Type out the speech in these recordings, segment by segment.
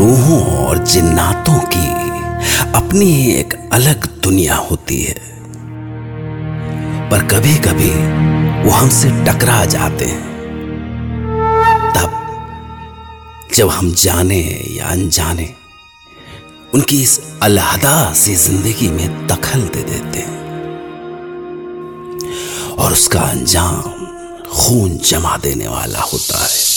रूहों और जिन्नातों की अपनी एक अलग दुनिया होती है। पर कभी कभी वो हमसे टकरा जाते हैं। तब जब हम जाने या अनजाने, उनकी इस अलहदा सी ज़िंदगी में दखल दे देते हैं। और उसका अंजाम खून जमा देने वाला होता है।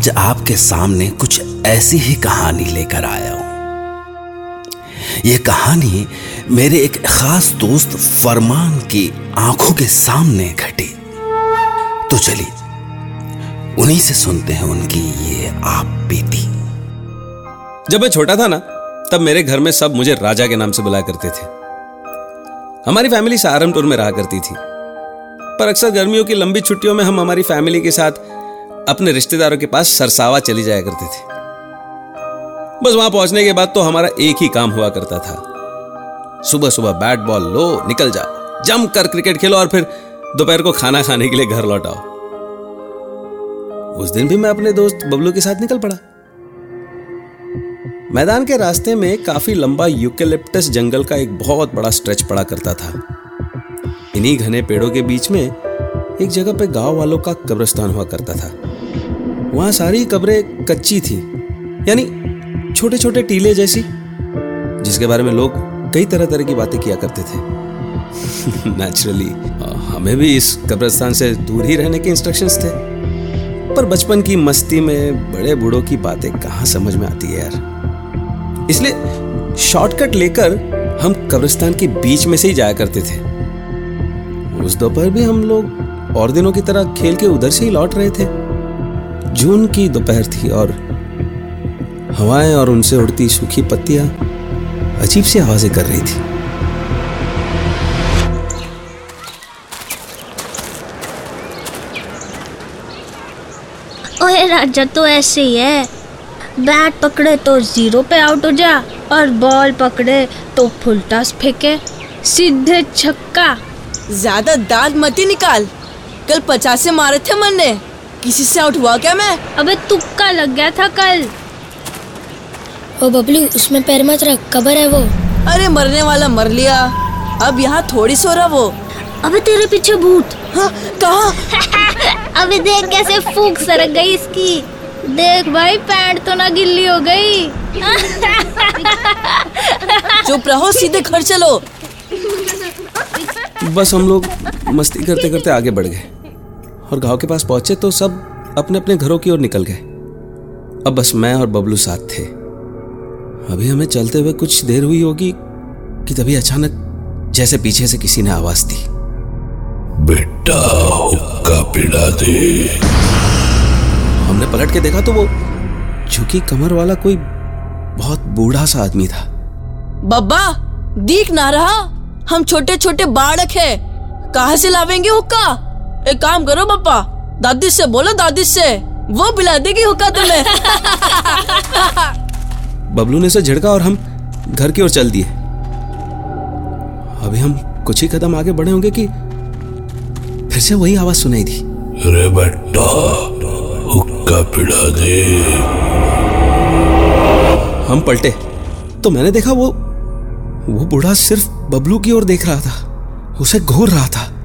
आज आपके सामने कुछ ऐसी ही कहानी लेकर आया हूँ। यह कहानी मेरे एक खास दोस्त फरमान की आँखों के सामने घटी। तो चलिए, उन्हीं से सुनते हैं उनकी ये आप बीती। जब मैं छोटा था ना, तब मेरे घर में सब मुझे राजा के नाम से बुलाया करते थे। हमारी फैमिली सहारनपुर में रहा करती थी। पर अक्सर गर्मियों की लंबी छुट्टियों में हम हमारी फैमिली के साथ अपने रिश्तेदारों के पास सरसावा चली जाया करते थे। बस वहाँ पहुँचने के बाद तो हमारा एक ही काम हुआ करता था। सुबह सुबह बैट बॉल लो, निकल जाओ, जम कर क्रिकेट खेलो और फिर दोपहर को खाना खाने के लिए घर लौट आओ। उस दिन भी मैं अपने दोस्त बबलू के साथ निकल पड़ा। मैदान के रास्ते में काफ़ी लंबा यूकेलिप्टस जंगल का एक बहुत बड़ा स्ट्रेच पड़ा करता था। इन्हीं घने पेड़ों के बीच में एक जगह पे गाँव वालों का कब्रिस्तान हुआ करता था। वहाँ सारी कब्रें कच्ची थी, यानी छोटे छोटे टीले जैसी, जिसके बारे में लोग कई तरह तरह की बातें किया करते थे। नेचुरली हमें भी इस कब्रिस्तान से दूर ही रहने के इंस्ट्रक्शंस थे। पर बचपन की मस्ती में बड़े बूढ़ों की बातें कहाँ समझ में आती है यार? इसलिए शॉर्टकट लेकर हम कब्रिस्तान के बीच में से ही जाया करते थे। उस दोपहर भी हम लोग और दिनों की तरह खेल के उधर से ही लौट रहे थे। जून की दोपहर थी और हवाएँ और उनसे उड़ती सूखी पत्तियाँ अजीब सी आवाज़ें कर रही थी। ओए राजा तो ऐसे ही है। बैट पकड़े तो ज़ीरो पे आउट हो जा और बॉल पकड़े तो फुल टॉस फेंके। सीधे छक्का। ज़्यादा दांत मत ही निकाल। कल पचास से मारे थे मन ने। किसी से आउट हुआ क्या मैं? अबे तुक्का लग गया था कल। ओ बबलू उसमें पैर मत रख कबर है वो। अरे मरने वाला मर लिया। अब यहाँ थोड़ी सो रहा वो। अबे तेरे पीछे भूत। हाँ, कहा? अबे देख कैसे फूक सरक गई इसकी। देख भाई पैंट तो ना गिल्ली हो गई। चुप रहो सीधे घर चलो। बस हम लोग मस्ती करते करते आगे बढ़ गए। और गाँव के पास पहुँचे तो सब अपने अपने घरों की ओर निकल गए। अब बस मैं और बबलू साथ थे। अभी हमें चलते हुए कुछ देर हुई होगी कि तभी अचानक जैसे पीछे से किसी ने आवाज़ दी। बेटा हुक्का पिला दे। हमने पलट के देखा तो वो झुकी कमर वाला कोई बहुत बूढ़ा सा आदमी था। बब्बा दीख ना रहा हम छोटे छोटे बाड़क है। कहा से लावेंगे हुक्का? एक काम करो पापा दादी से बोलो दादी से। वो पिला देगी हुक्का तुम्हें। बबलू ने उसे झिड़का और हम घर की ओर चल दिए। अभी हम कुछ ही कदम आगे बढ़े होंगे कि फिर से वही आवाज़ सुनाई दी। अरे बेटा हुक्का पिला दे। हम पलटे। तो मैंने देखा वो वो बूढ़ा सिर्फ़ बबलू की ओर देख रहा था। उसे घूर रहा था।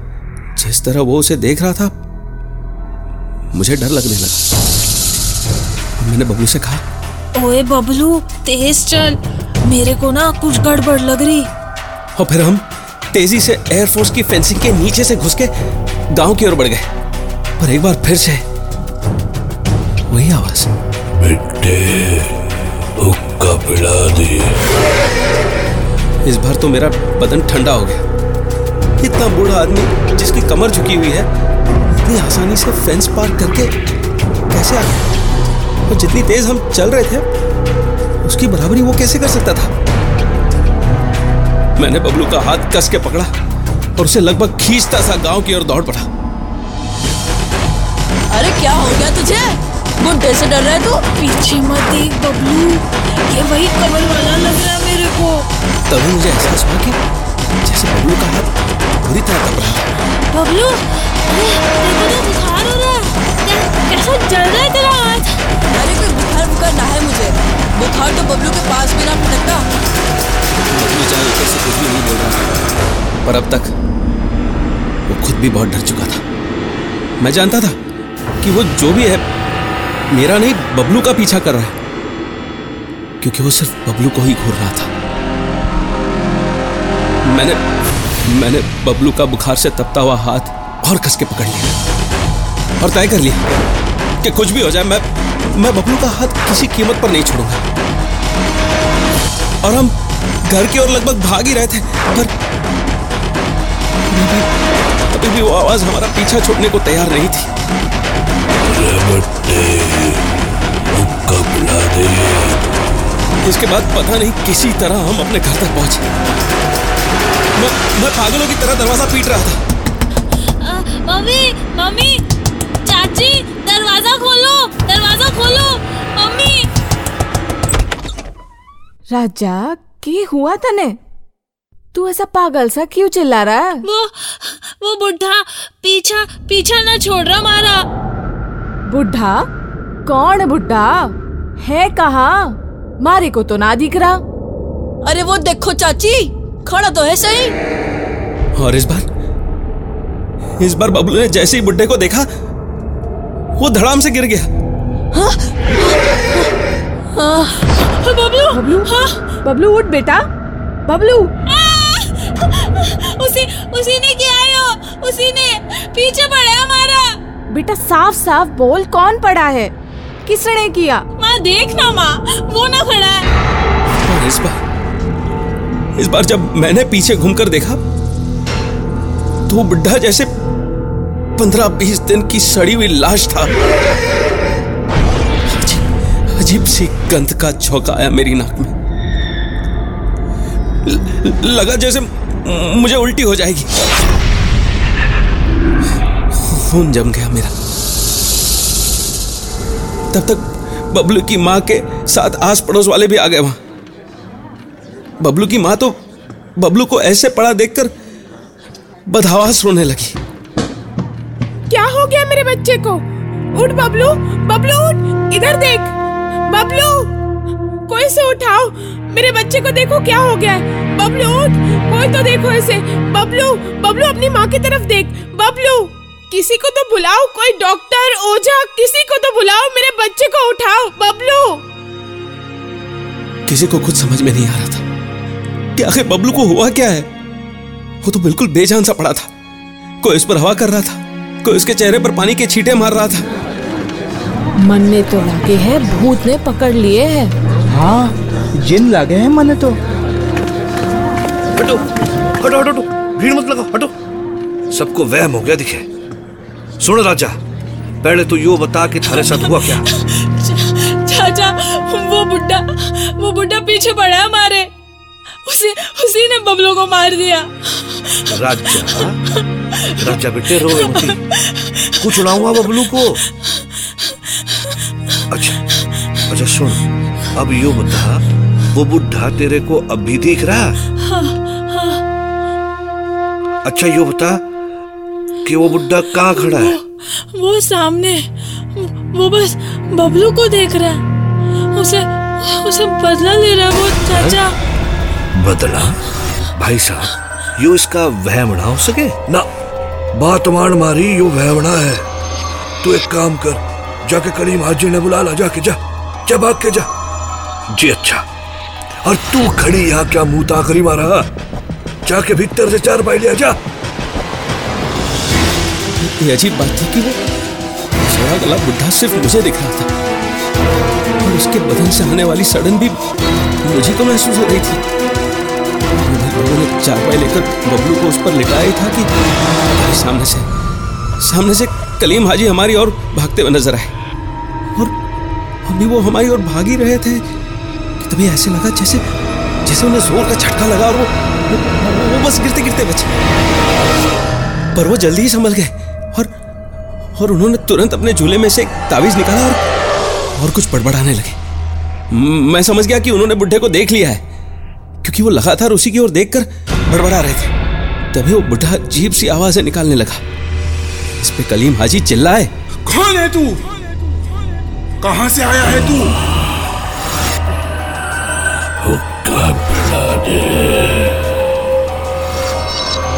जिस तरह वो उसे देख रहा था मुझे डर लगने लगा। मैंने बबलू से कहा ओए बबलू तेज चल। मेरे को ना कुछ गड़बड़ लग रही। और फिर हम तेज़ी से एयरफोर्स की फेंसिंग के नीचे से घुस के गाँव की ओर बढ़ गए। पर एक बार फिर से वही आवाज़। बेटे हुक्का पिला दे। इस बार तो मेरा बदन ठंडा हो गया। इतना बूढ़ा आदमी जिसकी कमर झुकी हुई है इतनी आसानी से फेंस पार करके कैसे आ गया? और जितनी तेज हम चल रहे थे उसकी बराबरी वो कैसे कर सकता था? मैंने बबलू का हाथ कस के पकड़ा और उसे लगभग खींचता सा गाँव की ओर दौड़ पड़ा। अरे क्या हो गया तुझे? बुढ़े से डर रहे तू? पीछे मत देख बबलू। ये वही कमल वाला लग रहा है मेरे को। तभी मुझे एहसास हुआ कि जैसे बबलू का हाथ बुरी तरह दब रहा बबलू अरे तेरे को तो बुखार हो रहा है। कैसा जल रहा है तेरा हाथ? अरे कोई बुखार बुखार ना है मुझे। बुखार तो बबलू के पास भी ना फटकता बबलू चाहे ऊपर से कुछ भी नहीं बोल रहा था। पर अब तक वो खुद भी बहुत डर चुका था। मैं जानता था कि वो जो भी है मेरा नहीं बबलू का पीछा कर रहा है। क्योंकि वो सिर्फ़ बबलू को ही घूर रहा था। मैंने मैंने बबलू का बुखार से तपता हुआ हाथ और कस के पकड़ लिया और तय कर लिया कि कुछ भी हो जाए, मैं मैं बबलू का हाथ किसी कीमत पर नहीं छोड़ूँगा। और हम घर की ओर लगभग भाग ही रहे थे, पर अभी भी- वो आवाज़ हमारा पीछा छोड़ने को तैयार नहीं थी। इसके बाद पता नहीं किसी तरह हम अपने घर तक पहुँचे। मैं मैं पागलों की तरह दरवाज़ा पीट रहा था। मम्मी मम्मी चाची दरवाज़ा खोलो दरवाज़ा खोलो मम्मी। राजा की हुआ तने? तू ऐसा पागल सा क्यों चिल्ला रहा है? वो वो बुढ़ा पीछा पीछा ना छोड़ रहा मारा। बुढ़ा? कौन बुढ़ा? है कहा? मारे को तो ना दिख रहा। अरे वो देखो चाची खड़ा तो है सही। और इस बार इस बार बबलू ने जैसे ही बुड्ढे को देखा वो धड़ाम से गिर गया। बबलू बबलू बबलू उठ बेटा बबलू। उसी उसी ने किया है उसी ने पीछे पड़ा है हमारा। बेटा साफ़ साफ़ बोल कौन पड़ा है? किसने किया? माँ देख ना माँ वो ना खड़ा है। इस बार इस बार जब मैंने पीछे घूमकर देखा तो बुढ़ा जैसे पंद्रह बीस दिन की सड़ी हुई लाश था। अजीब सी गंध का झोंका आया मेरी नाक में। ल- लगा जैसे मुझे उल्टी हो जाएगी। खून जम गया मेरा। तब तक बबलू की माँ के साथ आस पड़ोस वाले भी आ गए वहाँ। बबलू की माँ तो बबलू को ऐसे पड़ा देखकर बदहवास रोने लगी। क्या हो गया मेरे बच्चे को? उठ बबलू बबलू उठ इधर देख। बबलू कोई से उठाओ। मेरे बच्चे को देखो क्या हो गया है। बबलू उठ कोई तो देखो इसे। बबलू बबलू अपनी माँ की तरफ़ देख। बबलू किसी को तो बुलाओ कोई डॉक्टर ओझा किसी को तो बुलाओ। मेरे बच्चे को उठाओ। बबलू। किसी को कुछ समझ में नहीं आ रहा था। कि आखिर बबलू को हुआ क्या है? वो तो बिल्कुल बेजान सा पड़ा था। कोई उस पर हवा कर रहा था कोई उसके चेहरे पर पानी के छींटे मार रहा था। मन ने तो लागे है भूत ने पकड़ लिए है। हाँ जिन लागे हैं मने तो। हटो हटो हटो हटो भीड़ मत लगाओ हटो। सबको वहम हो गया दिखे। सुन राजा पहले तो यो बता कि थारे साथ हुआ क्या? चाचा वो बुढ़ा वो बुढ़ा पीछे पड़ा है हमारे। उसी उसी ने बबलू को मार दिया। राजा राजा बेटे रो मती। कुछ ना हुआ बबलू को? अच्छा अच्छा सुन अब यो बता वो बुढ़ा तेरे को अब भी दिख रहा? हाँ, हाँ। अच्छा यो बता कि वो बुढ़ा कहाँ खड़ा है? वो सामने वो बस बबलू को देख रहा है। उसे उसे बदला ले रहा है वो चाचा। बदला। भाई साहब, यो इसका वहमना हो सके? ना। बात मान मारी, यो वहमना है। तू एक काम कर, जाके करीम हाजी ने बुला ला, जाके जा। जा भाग के जा। जी अच्छा। और तू खड़ी यहाँ क्या मुँह ताकरी मारा? जाके भीतर से चार पाई लिया जा। ये अजीब बात थी कि वो सोया गला बुढ़ा सिर्फ़ मुझे दिख रहा था। और उसके बदन से आने वाली सड़न भी मुझे तो महसूस हो रही थी। चारपाई लेकर बबलू को उस पर लिटाया था कि सामने से सामने से कलीम हाजी हमारी ओर भागते हुए नज़र आए। और अभी वो हमारी ओर भाग ही रहे थे कि तभी ऐसे लगा जैसे जैसे उन्हें ज़ोर का झटका लगा और वो, वो, वो बस गिरते गिरते बचे। पर वो जल्दी ही संभल गए और और उन्होंने तुरंत अपने झूले में से एक तावीज निकाला और और कुछ बड़बड़ाने लगे। मैं समझ गया कि उन्होंने बुढ़े को देख लिया है। क्योंकि वो लगातार उसी की ओर देखकर बड़बड़ा रहे थे। तभी वो बुढ़ा अजीब सी आवाज़ें निकालने लगा। इस पे कलीम हाजी चिल्लाए कौन है तू? कहाँ से आया है तू?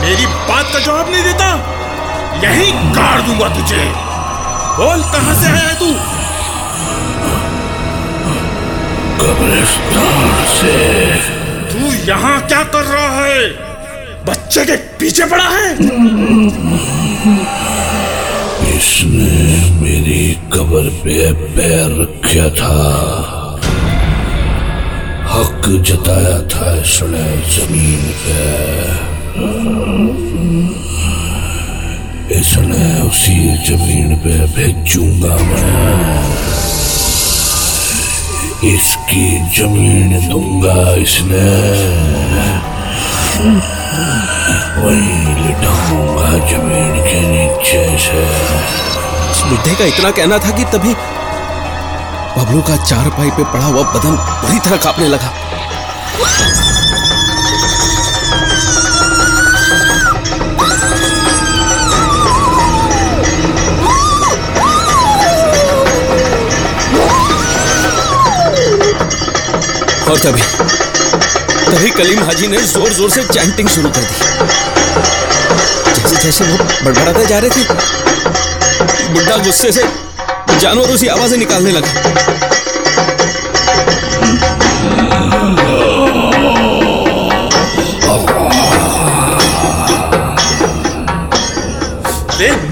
मेरी बात का जवाब नहीं देता। यही गाड़ दूँगा तुझे। बोल कहाँ से आया है तू? कब्रिस्तान से। तू यहाँ क्या कर रहा है? बच्चे के पीछे पड़ा है। इसने मेरी कब्र पे पैर रखा था। हक जताया था इसने ज़मीन पे। इसने उसी ज़मीन पे भेजूँगा मैं। इसकी ज़मीन दूँगा इसने। लिटाऊँगा ज़मीन के नीचे से। बुढ़े का इतना कहना था कि तभी बबलू का चार पाई पे पड़ा हुआ बदन बुरी तरह कांपने लगा। और तभी तभी कलीम हाजी ने ज़ोर ज़ोर से चैंटिंग शुरू कर दी। जैसे जैसे वो बड़बड़ाते जा रहे थे बुढ़ा गुस्से से जानवरों सी आवाज़ें निकालने लगा।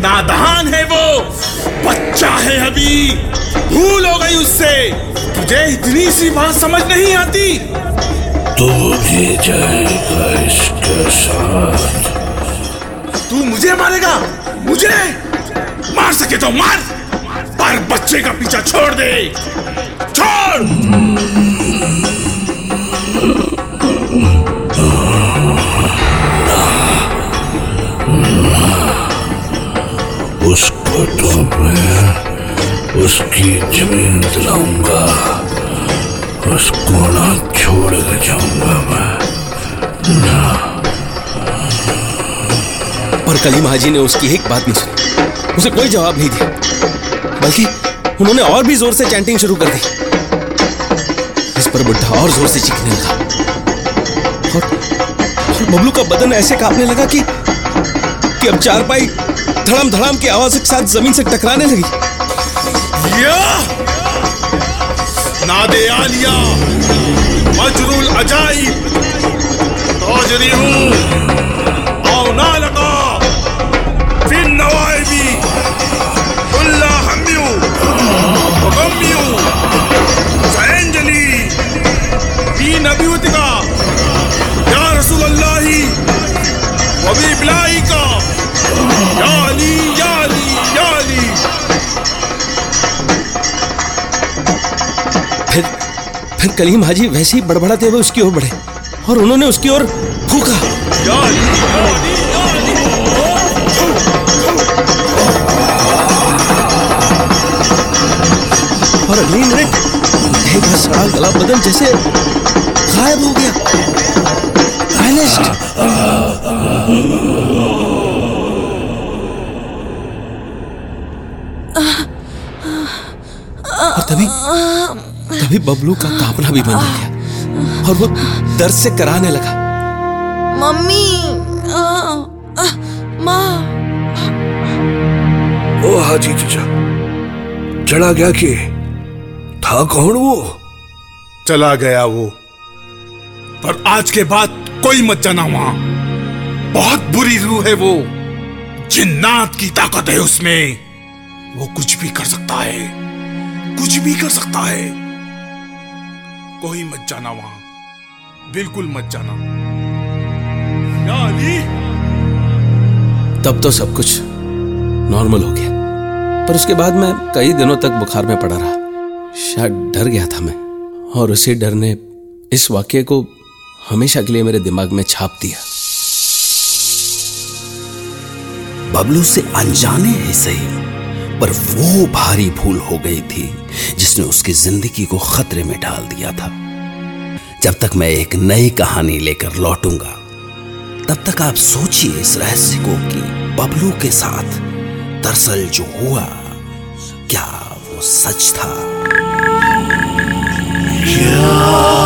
नादान है वो, बच्चा है अभी, भूल हो गई उससे। तुझे इतनी सी बात समझ नहीं आती। तू भी जाएगा इसके साथ। तू मुझे मारेगा। मुझे। मार सके तो मार। पर बच्चे का पीछा छोड़ दे। छोड़। उसको तो मैं उसकी ज़मीन दिलाऊँगा। उसको ना छोड़ के जाऊँगा मैं। ना। पर कलीम हाजी ने उसकी एक बात नहीं सुनी। उसे कोई जवाब नहीं दिया। बल्कि उन्होंने और भी ज़ोर से चैंटिंग शुरू कर दी। इस पर बुढ़ा और ज़ोर से चीखने लगा। और बबलू का बदन ऐसे कांपने लगा कि कि अब चारपाई धड़ाम धड़ाम की आवाज़ के साथ ज़मीन से टकराने लगी। या नादे आलिया मजरुल अजाइब तोजरी हूँ। कलीम हाजी वैसे ही बड़बड़ाते हुए उसकी ओर बढ़े और उन्होंने उसकी ओर फूका। और अगली मिनट का सड़ा गला बदन जैसे गायब हो गया Vanished. और तभी तभी बबलू का कांपना भी बंद हो गया और वो दर्द से कराने लगा। मम्मी आ, आ, माँ। ओ हाजी चचा चला गया कि? था कौन वो? चला गया वो। पर आज के बाद कोई मत जाना वहाँ। बहुत बुरी रूह है वो। जिन्नात की ताकत है उसमें। वो कुछ भी कर सकता है। कुछ भी कर सकता है। कोई मत जाना वहाँ। बिल्कुल मत जाना। या अली तब तो सब कुछ नॉर्मल हो गया। पर उसके बाद मैं कई दिनों तक बुखार में पड़ा रहा। शायद डर गया था मैं। और उसी डर ने इस वाक्य को हमेशा के लिए मेरे दिमाग में छाप दिया। बबलू से अनजाने ही सही पर वो भारी भूल हो गई थी। जिसने उसकी ज़िंदगी को खतरे में डाल दिया था। जब तक मैं एक नई कहानी लेकर लौटूँगा, तब तक आप सोचिए इस रहस्य को कि बबलू के साथ दरअसल जो हुआ, क्या वो सच था? आप